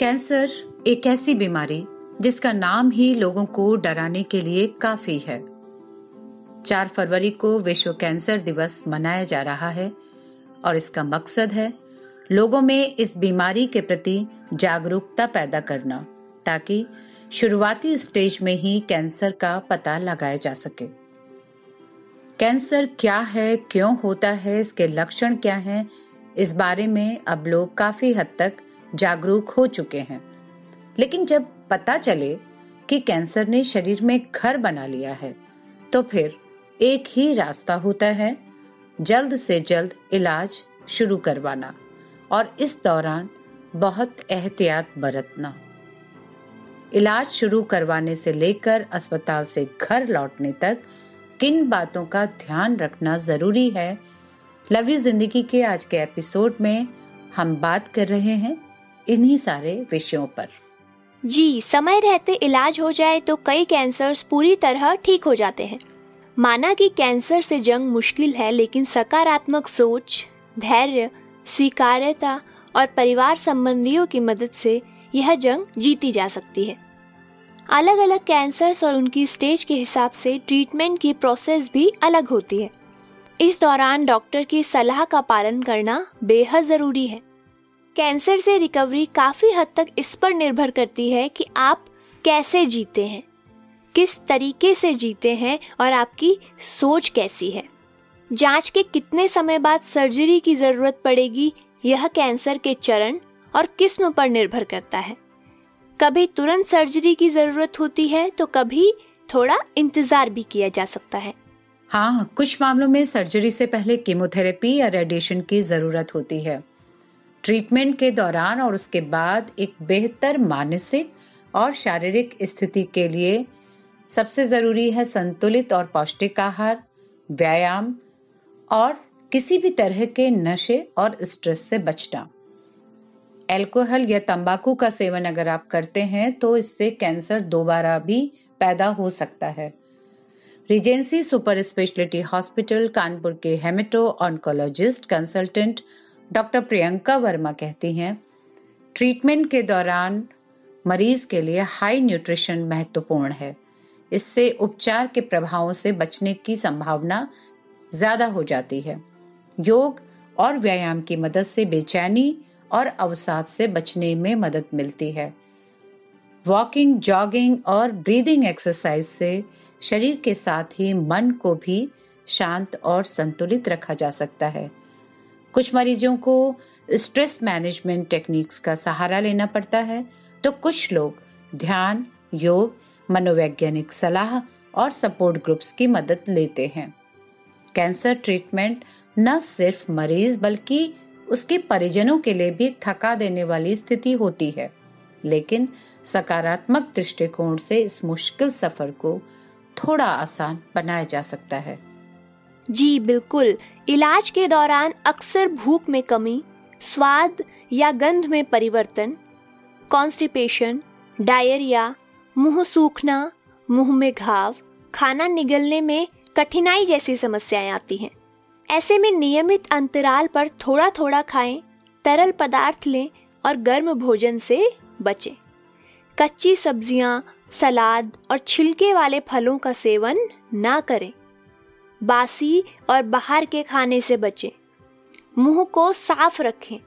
Cancer एक ऐसी बीमारी जिसका नाम ही लोगों को डराने के लिए काफ़ी है। चार फरवरी को विश्व कैंसर दिवस मनाया जा रहा है और इसका मकसद है लोगों में इस बीमारी के प्रति जागरूकता पैदा करना, ताकि शुरुआती स्टेज में ही कैंसर का पता लगाया जा सके। कैंसर क्या है, क्यों होता है, इसके लक्षण क्या हैं, इस बारे में अब लोग काफ़ी हद तक जागरूक हो चुके हैं। लेकिन जब पता चले कि कैंसर ने शरीर में घर बना लिया है तो फिर एक ही रास्ता होता है, जल्द से जल्द इलाज शुरू करवाना और इस दौरान बहुत एहतियात बरतना। इलाज शुरू करवाने से लेकर अस्पताल से घर लौटने तक किन बातों का ध्यान रखना ज़रूरी है, लव यू ज़िंदगी के आज के एपिसोड में हम बात कर रहे हैं। इन्हीं सारे विषयों पर। जी, समय रहते इलाज हो जाए तो कई कैंसर्स पूरी तरह ठीक हो जाते हैं। माना कि कैंसर से जंग मुश्किल है, लेकिन सकारात्मक सोच, धैर्य, स्वीकार्यता और परिवार संबंधियों की मदद से यह जंग जीती जा सकती है। अलग अलग कैंसर्स और उनकी स्टेज के हिसाब से ट्रीटमेंट की प्रोसेस भी अलग होती है। इस दौरान डॉक्टर की सलाह का पालन करना बेहद ज़रूरी है। कैंसर से रिकवरी काफ़ी हद तक इस पर निर्भर करती है कि आप कैसे जीते हैं, किस तरीके से जीते हैं और आपकी सोच कैसी है। जाँच के कितने समय बाद सर्जरी की ज़रूरत पड़ेगी, यह कैंसर के चरण और किस्म पर निर्भर करता है। कभी तुरंत सर्जरी की ज़रूरत होती है तो कभी थोड़ा इंतज़ार भी किया जा सकता है। हाँ कुछ मामलों में सर्जरी से पहले कीमोथेरेपी या रेडिएशन की ज़रूरत होती है। ट्रीटमेंट के दौरान और उसके बाद एक बेहतर मानसिक और शारीरिक स्थिति के लिए सबसे ज़रूरी है संतुलित और पौष्टिक आहार, व्यायाम और किसी भी तरह के नशे और स्ट्रेस से बचना। एल्कोहल या तंबाकू का सेवन अगर आप करते हैं तो इससे कैंसर दोबारा भी पैदा हो सकता है। Regency super speciality hospital, Kanpur के hemato oncologist consultant doctor Priyanka Verma कहती हैं, ट्रीटमेंट के दौरान मरीज़ के लिए हाई न्यूट्रिशन महत्वपूर्ण है। इससे उपचार के प्रभावों से बचने की संभावना ज़्यादा हो जाती है। योग और व्यायाम की मदद से बेचैनी और अवसाद से बचने में मदद मिलती है। वॉकिंग, जॉगिंग और ब्रीदिंग एक्सरसाइज से शरीर के साथ ही मन को भी शांत और संतुलित रखा जा सकता है। कुछ मरीजों को स्ट्रेस मैनेजमेंट टेक्निक्स का सहारा लेना पड़ता है। तो कुछ लोग ध्यान, योग, मनोवैज्ञानिक सलाह और सपोर्ट ग्रुप्स की मदद लेते हैं। कैंसर ट्रीटमेंट न सिर्फ़ मरीज़ बल्कि उसके परिजनों के लिए भी थका देने वाली स्थिति होती है। लेकिन सकारात्मक दृष्टिकोण से इस मुश्किल सफ़र को थोड़ा आसान बनाया जा सकता है। जी, बिल्कुल। इलाज के दौरान अक्सर भूख में कमी, स्वाद या गंध में परिवर्तन कॉन्स्टिपेशन डायरिया मुँह सूखना, मुँह में घाव, खाना निगलने में कठिनाई जैसी समस्याएँ आती हैं। ऐसे में नियमित अंतराल पर थोड़ा थोड़ा खाएँ, तरल पदार्थ लें और गर्म भोजन से बचें। कच्ची सब्ज़ियाँ, सलाद और छिलके वाले फलों का सेवन ना करें। बासी और बाहर के खाने से बचें। मुँह को साफ़ रखें।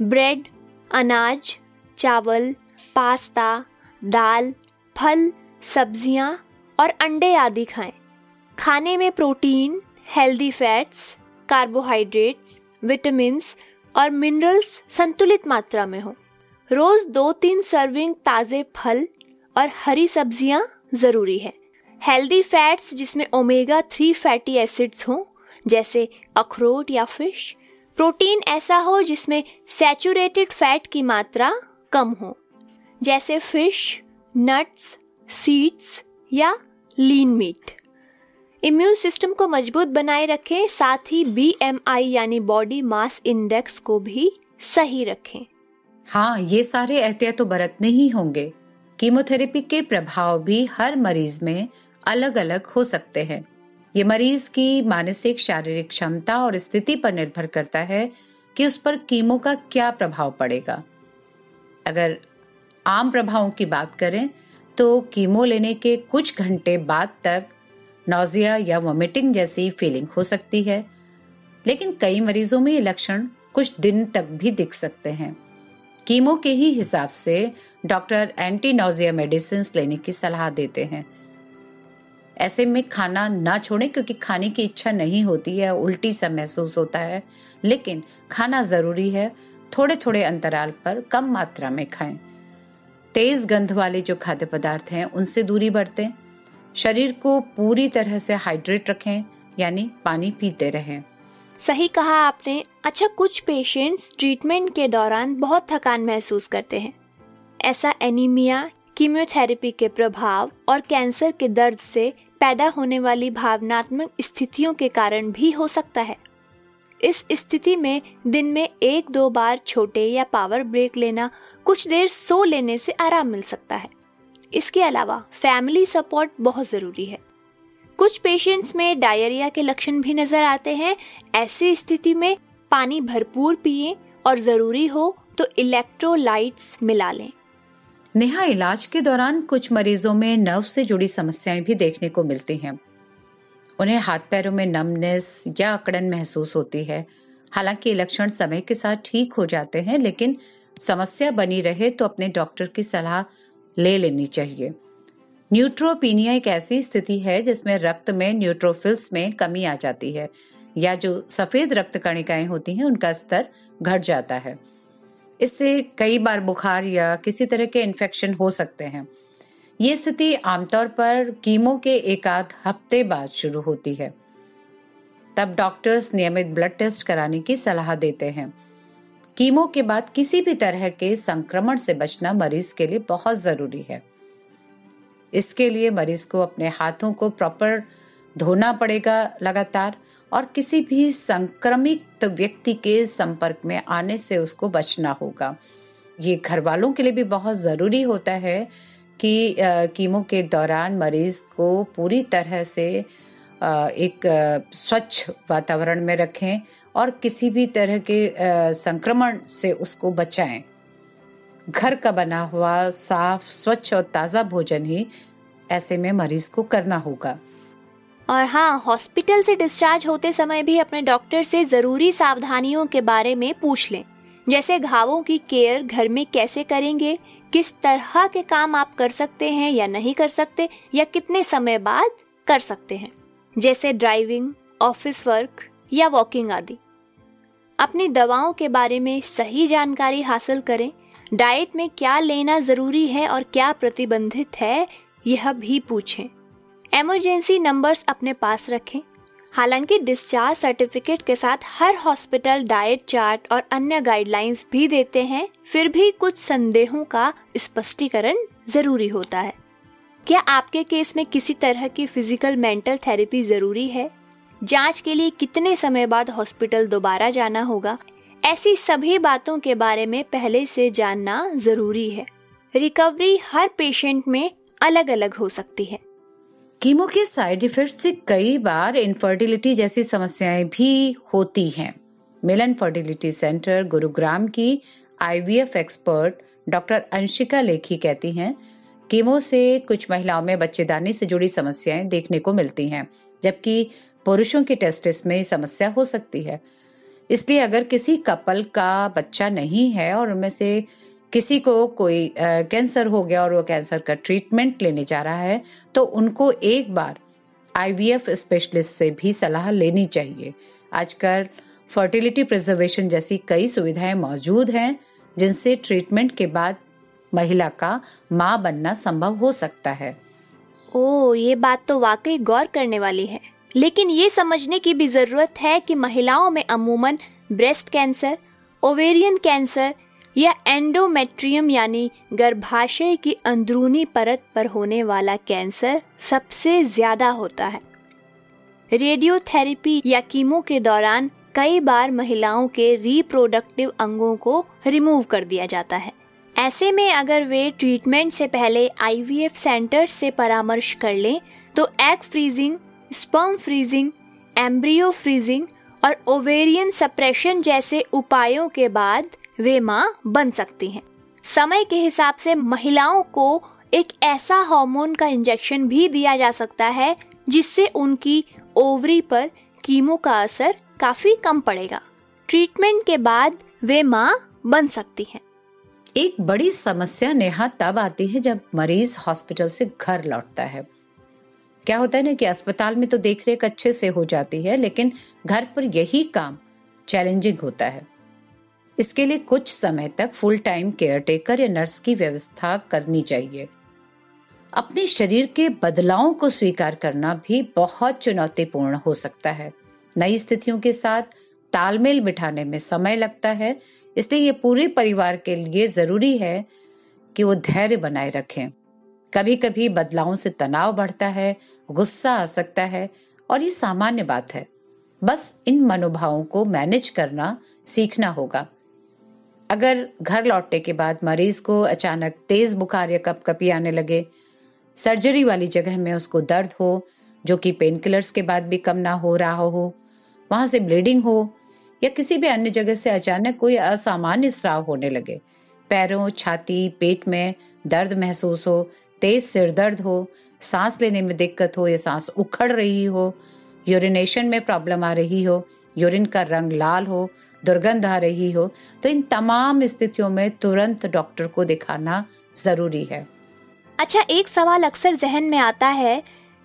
ब्रेड, अनाज, चावल, पास्ता, दाल, फल, सब्ज़ियाँ और अंडे आदि खाएँ। खाने में protein healthy fats carbohydrates vitamin और मिनरल्स संतुलित मात्रा में हो। रोज दो तीन सर्विंग ताज़े फल और हरी सब्ज़ियाँ ज़रूरी है। हेल्दी फैट्स जिसमें ओमेगा थ्री फैटी एसिड्स हों, जैसे अखरोट या फ़िश प्रोटीन ऐसा हो जिसमें सैचुरेटेड फैट की मात्रा कम हो, जैसे फ़िश नट्स सीड्स या लीन मीट इम्यून सिस्टम को मज़बूत बनाए रखें, साथ ही बीएमआई यानी बॉडी मास इंडेक्स को भी सही रखें। हाँ ये सारे एहतियात तो बरतने ही होंगे। कीमोथेरेपी के प्रभाव भी हर मरीज़ में अलग अलग हो सकते हैं। ये मरीज़ की मानसिक, शारीरिक क्षमता और स्थिति पर निर्भर करता है कि उस पर कीमो का क्या प्रभाव पड़ेगा। अगर आम प्रभावों की बात करें तो कीमो लेने के कुछ घंटे बाद तक नोजिया या वॉमिटिंग जैसी फीलिंग हो सकती है, लेकिन कई मरीजों में ये लक्षण कुछ दिन तक भी दिख सकते हैं। कीमो के ही हिसाब से डॉक्टर एंटी नोजिया मेडिसिन लेने की सलाह देते हैं। ऐसे में खाना ना छोड़ें, क्योंकि खाने की इच्छा नहीं होती है, उल्टी सा महसूस होता है। लेकिन खाना ज़रूरी है थोड़े थोड़े अंतराल पर कम मात्रा में खाएँ। तेज गंध वाले जो खाद्य पदार्थ हैं, उनसे दूरी बरतें। शरीर को पूरी तरह से हाइड्रेट रखें, यानी पानी पीते रहें। सही कहा आपने। अच्छा कुछ पेशेंट्स ट्रीटमेंट के दौरान बहुत थकान महसूस करते हैं। ऐसा एनीमिया कीमियोथेरेपी के प्रभाव और कैंसर के दर्द से पैदा होने वाली भावनात्मक स्थितियों के कारण भी हो सकता है। इस स्थिति में दिन में एक दो बार छोटे या पावर ब्रेक लेना कुछ देर सो लेने से आराम मिल सकता है। इसके अलावा फैमिली सपोर्ट बहुत ज़रूरी है। कुछ पेशेंट्स में डायरिया के लक्षण भी नज़र आते हैं। ऐसी स्थिति में पानी भरपूर पिए और ज़रूरी हो तो इलेक्ट्रोलाइट्स मिला लें। नेहा इलाज के दौरान कुछ मरीजों में नर्व से जुड़ी समस्याएँ भी देखने को मिलती हैं। उन्हें हाथ पैरों में नमनेस या अकड़न महसूस होती है। हालाँकि लक्षण समय के साथ ठीक हो जाते हैं, लेकिन समस्या बनी रहे तो अपने डॉक्टर की सलाह ले लेनी चाहिए। न्यूट्रोपीनिया एक ऐसी स्थिति है जिसमें रक्त में न्यूट्रोफिल्स में कमी आ जाती है, या जो सफ़ेद रक्त कणिकाएँ होती हैं, उनका स्तर घट जाता है। इससे कई बार बुखार या किसी तरह के इन्फेक्शन हो सकते हैं। ये स्थिति आमतौर पर कीमो के एक आध हफ़्ते बाद शुरू होती है। तब डॉक्टर्स नियमित ब्लड टेस्ट कराने की सलाह देते हैं। कीमो के बाद किसी भी तरह के संक्रमण से बचना मरीज़ के लिए बहुत ज़रूरी है। इसके लिए मरीज़ को अपने हाथों को प्रॉपर धोना पड़ेगा लगातार और किसी भी संक्रमित व्यक्ति के संपर्क में आने से उसको बचना होगा। ये घर वालों के लिए भी बहुत ज़रूरी होता है कि कीमो के दौरान मरीज़ को पूरी तरह से एक स्वच्छ वातावरण में रखें और किसी भी तरह के संक्रमण से उसको बचाएँ। घर का बना हुआ साफ़, स्वच्छ और ताज़ा भोजन ही ऐसे में मरीज़ को करना होगा। और हाँ हॉस्पिटल से डिस्चार्ज होते समय भी अपने डॉक्टर से ज़रूरी सावधानियों के बारे में पूछ लें। जैसे घावों की केयर घर में कैसे करेंगे, किस तरह के काम आप कर सकते हैं या नहीं कर सकते, या कितने समय बाद कर सकते हैं। जैसे ड्राइविंग ऑफ़िस वर्क या वॉकिंग आदि। अपनी दवाओं के बारे में सही जानकारी हासिल करें। डाइट में क्या लेना ज़रूरी है और क्या प्रतिबंधित है, यह भी पूछें। इमरजेंसी नंबर्स अपने पास रखें। हालाँकि डिस्चार्ज सर्टिफिकेट के साथ हर हॉस्पिटल डाइट चार्ट और अन्य गाइडलाइंस भी देते हैं, फिर भी कुछ संदेहों का स्पष्टीकरण ज़रूरी होता है। क्या आपके केस में किसी तरह की फ़िज़िकल मेंटल थेरेपी ज़रूरी है? जाँच के लिए कितने समय बाद हॉस्पिटल दोबारा जाना होगा? ऐसी सभी बातों के बारे में पहले से जानना ज़रूरी है। रिकवरी हर पेशेंट में अलग अलग हो सकती है। कीमो के साइड इफ़ेक्ट से कई बार इनफर्टिलिटी जैसी समस्याएँ भी होती हैं। मिलन फर्टिलिटी सेंटर गुरुग्राम की IVF expert doctor Anshika Lekhi कहती हैं, कीमो से कुछ महिलाओं में बच्चेदानी से जुड़ी समस्याएँ देखने को मिलती हैं, जबकि पुरुषों की टेस्टिस में समस्या हो सकती है। इसलिए अगर किसी कपल का बच्चा नहीं है और उनमें से किसी को कोई कैंसर हो गया और वो कैंसर का ट्रीटमेंट लेने जा रहा है तो उनको एक बार आईवीएफ स्पेशलिस्ट से भी सलाह लेनी चाहिए। आजकल फर्टिलिटी प्रिजर्वेशन जैसी कई सुविधाएँ मौजूद हैं, जिनसे ट्रीटमेंट के बाद महिला का माँ बनना संभव हो सकता है। ओ, ये बात तो वाकई गौर करने वाली है। लेकिन ये समझने की भी ज़रूरत है कि महिलाओं में अमूमन ब्रेस्ट कैंसर ओवेरियन कैंसर या एंडोमेट्रियम यानी गर्भाशय की अंदरूनी परत पर होने वाला कैंसर सबसे ज़्यादा होता है। रेडियोथेरेपी या कीमो के दौरान कई बार महिलाओं के रिप्रोडक्टिव अंगों को रिमूव कर दिया जाता है। ऐसे में अगर वे ट्रीटमेंट से पहले आईवीएफ सेंटर से परामर्श कर लें तो egg freezing sperm freezing embryo freezing और ओवेरियन सप्रेशन जैसे उपायों के बाद वे माँ बन सकती हैं। समय के हिसाब से महिलाओं को एक ऐसा हार्मोन का इंजेक्शन भी दिया जा सकता है, जिससे उनकी ओवरी पर कीमो का असर काफ़ी कम पड़ेगा। ट्रीटमेंट के बाद वे माँ बन सकती हैं। एक बड़ी समस्या नेहा तब आती है जब मरीज़ हॉस्पिटल से घर लौटता है। क्या होता है ना कि अस्पताल में तो देख रेख अच्छे से हो जाती है, लेकिन घर पर यही काम चैलेंजिंग होता है। इसके लिए कुछ समय तक फुल टाइम केयर टेकर या नर्स की व्यवस्था करनी चाहिए। अपने शरीर के बदलावों को स्वीकार करना भी बहुत चुनौतीपूर्ण हो सकता है। नई स्थितियों के साथ तालमेल बिठाने में समय लगता है, इसलिए ये पूरे परिवार के लिए ज़रूरी है कि वो धैर्य बनाए रखें। कभी कभी बदलावों से तनाव बढ़ता है, गुस्सा आ सकता है, और ये सामान्य बात है। बस इन मनोभावों को मैनेज करना सीखना होगा। अगर घर लौटने के बाद मरीज़ को अचानक तेज बुखार या कपकपी आने लगे, सर्जरी वाली जगह में उसको दर्द हो, जो कि पेन किलर्स के बाद भी कम ना हो रहा हो, वहाँ से ब्लीडिंग हो, या किसी भी अन्य जगह से अचानक कोई असामान्य स्राव होने लगे, पैरों, छाती, पेट में दर्द महसूस हो, तेज सिर दर्द हो, सांस लेने में दिक्कत हो, या सांस उखड़ रही हो यूरिनेशन में प्रॉब्लम आ रही हो यूरिन का रंग लाल हो दुर्गंध आ रही हो तो इन तमाम स्थितियों में तुरंत डॉक्टर को दिखाना ज़रूरी है। अच्छा एक सवाल अक्सर जहन में आता है,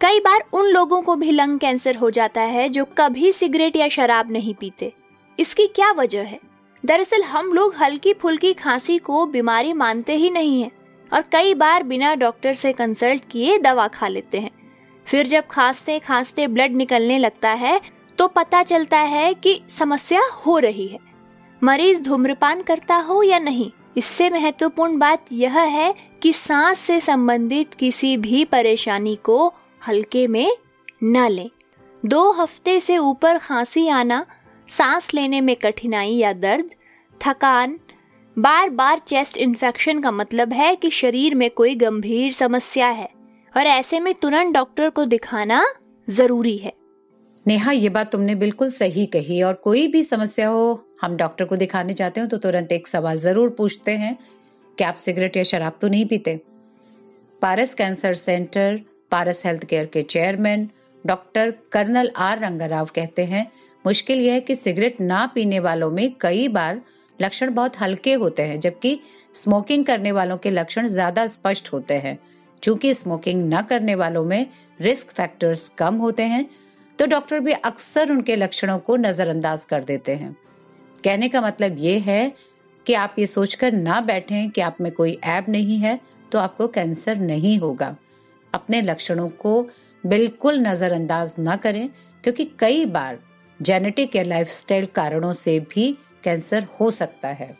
कई बार उन लोगों को भी लंग कैंसर हो जाता है जो कभी सिगरेट या शराब नहीं पीते। इसकी क्या वजह है? दरअसल हम लोग हल्की फुल्की खांसी को बीमारी मानते ही नहीं है और कई बार बिना डॉक्टर से कंसल्ट किए दवा खा लेते हैं। फिर जब खांसते खांसते ब्लड निकलने लगता है तो पता चलता है कि समस्या हो रही है। मरीज़ धूम्रपान करता हो या नहीं, इससे महत्वपूर्ण बात यह है कि सांस से संबंधित किसी भी परेशानी को हल्के में न लें। दो हफ़्ते से ऊपर खांसी आना, सांस लेने में कठिनाई या दर्द, थकान बार बार चेस्ट इन्फेक्शन का मतलब है कि शरीर में कोई गंभीर समस्या है, और ऐसे में तुरंत डॉक्टर को दिखाना ज़रूरी है। नेहा, ये बात तुमने बिल्कुल सही कही और कोई भी समस्या हो, हम डॉक्टर को दिखाने जाते हो तो तुरंत एक सवाल ज़रूर पूछते हैं। कि आप सिगरेट या शराब तो नहीं पीते? Paras cancer centre, Paras health care के chairman, doctor colonel R Rangarao कहते हैं, मुश्किल यह है कि सिगरेट ना पीने वालों में कई बार लक्षण बहुत हल्के होते हैं, जबकि स्मोकिंग करने वालों के लक्षण ज़्यादा स्पष्ट होते हैं। चूँकि स्मोकिंग न करने वालों में रिस्क फैक्टर्स कम होते हैं तो डॉक्टर भी अक्सर उनके लक्षणों को नजरअंदाज कर देते हैं। कहने का मतलब ये है कि आप ये सोचकर ना बैठें कि आप में कोई ऐब नहीं है तो आपको कैंसर नहीं होगा। अपने लक्षणों को बिल्कुल नजरअंदाज ना करें, क्योंकि कई बार जेनेटिक या लाइफस्टाइल कारणों से भी कैंसर हो सकता है।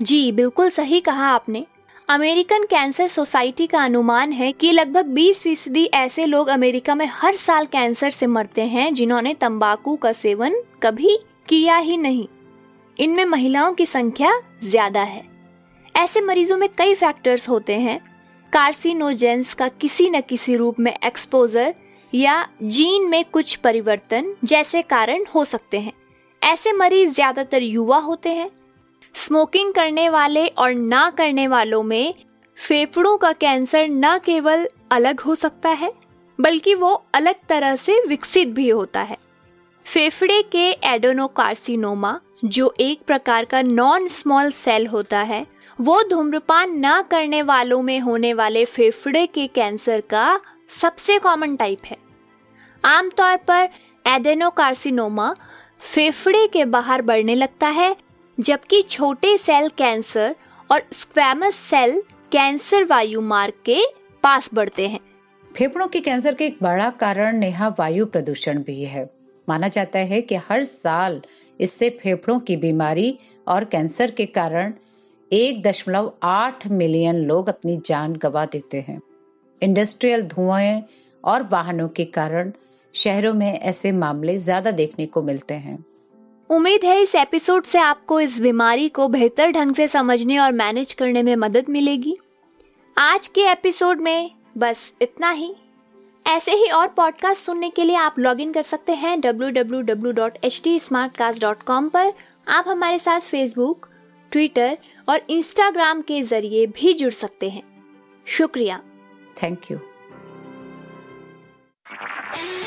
जी, बिल्कुल सही कहा आपने। अमेरिकन कैंसर सोसाइटी का अनुमान है कि लगभग 20 फ़ीसदी ऐसे लोग अमेरिका में हर साल कैंसर से मरते हैं जिन्होंने तंबाकू का सेवन कभी किया ही नहीं। इनमें महिलाओं की संख्या ज़्यादा है। ऐसे मरीजों में कई फैक्टर्स होते हैं। कार्सिनोजेंस का किसी न किसी रूप में एक्सपोजर या जीन में कुछ परिवर्तन जैसे कारण हो सकते हैं। ऐसे मरीज़ ज़्यादातर युवा होते हैं स्मोकिंग करने वाले और ना करने वालों में फेफड़ों का कैंसर न केवल अलग हो सकता है, बल्कि वो अलग तरह से विकसित भी होता है। फेफड़े के एडोनोकार्सिनोमा, जो एक प्रकार का नॉन स्मॉल सेल होता है, वो धूम्रपान न करने वालों में होने वाले फेफड़े के कैंसर का सबसे कॉमन टाइप है। आमतौर पर एडेनोकार्सिनोमा फेफड़े के बाहर बढ़ने लगता है जबकि छोटे सेल कैंसर और स्क्वैमस सेल कैंसर वायु मार्ग के पास बढ़ते हैं। फेफड़ों के कैंसर के एक बड़ा कारण नेहा वायु प्रदूषण भी है। माना जाता है कि हर साल इससे फेफड़ों की बीमारी और कैंसर के कारण एक दशमलव आठ मिलियन लोग अपनी जान गंवा देते हैं। इंडस्ट्रियल धुएँ और वाहनों के कारण शहरों में ऐसे मामले ज़्यादा देखने को मिलते हैं। उम्मीद है इस एपिसोड से आपको इस बीमारी को बेहतर ढंग से समझने और मैनेज करने में मदद मिलेगी। आज के एपिसोड में बस इतना ही। ऐसे ही और पॉडकास्ट सुनने के लिए आप लॉग इन कर सकते हैं www.htsmartcast.com पर। आप हमारे साथ फेसबुक ट्विटर और इंस्टाग्राम के ज़रिए भी जुड़ सकते हैं। शुक्रिया। Thank you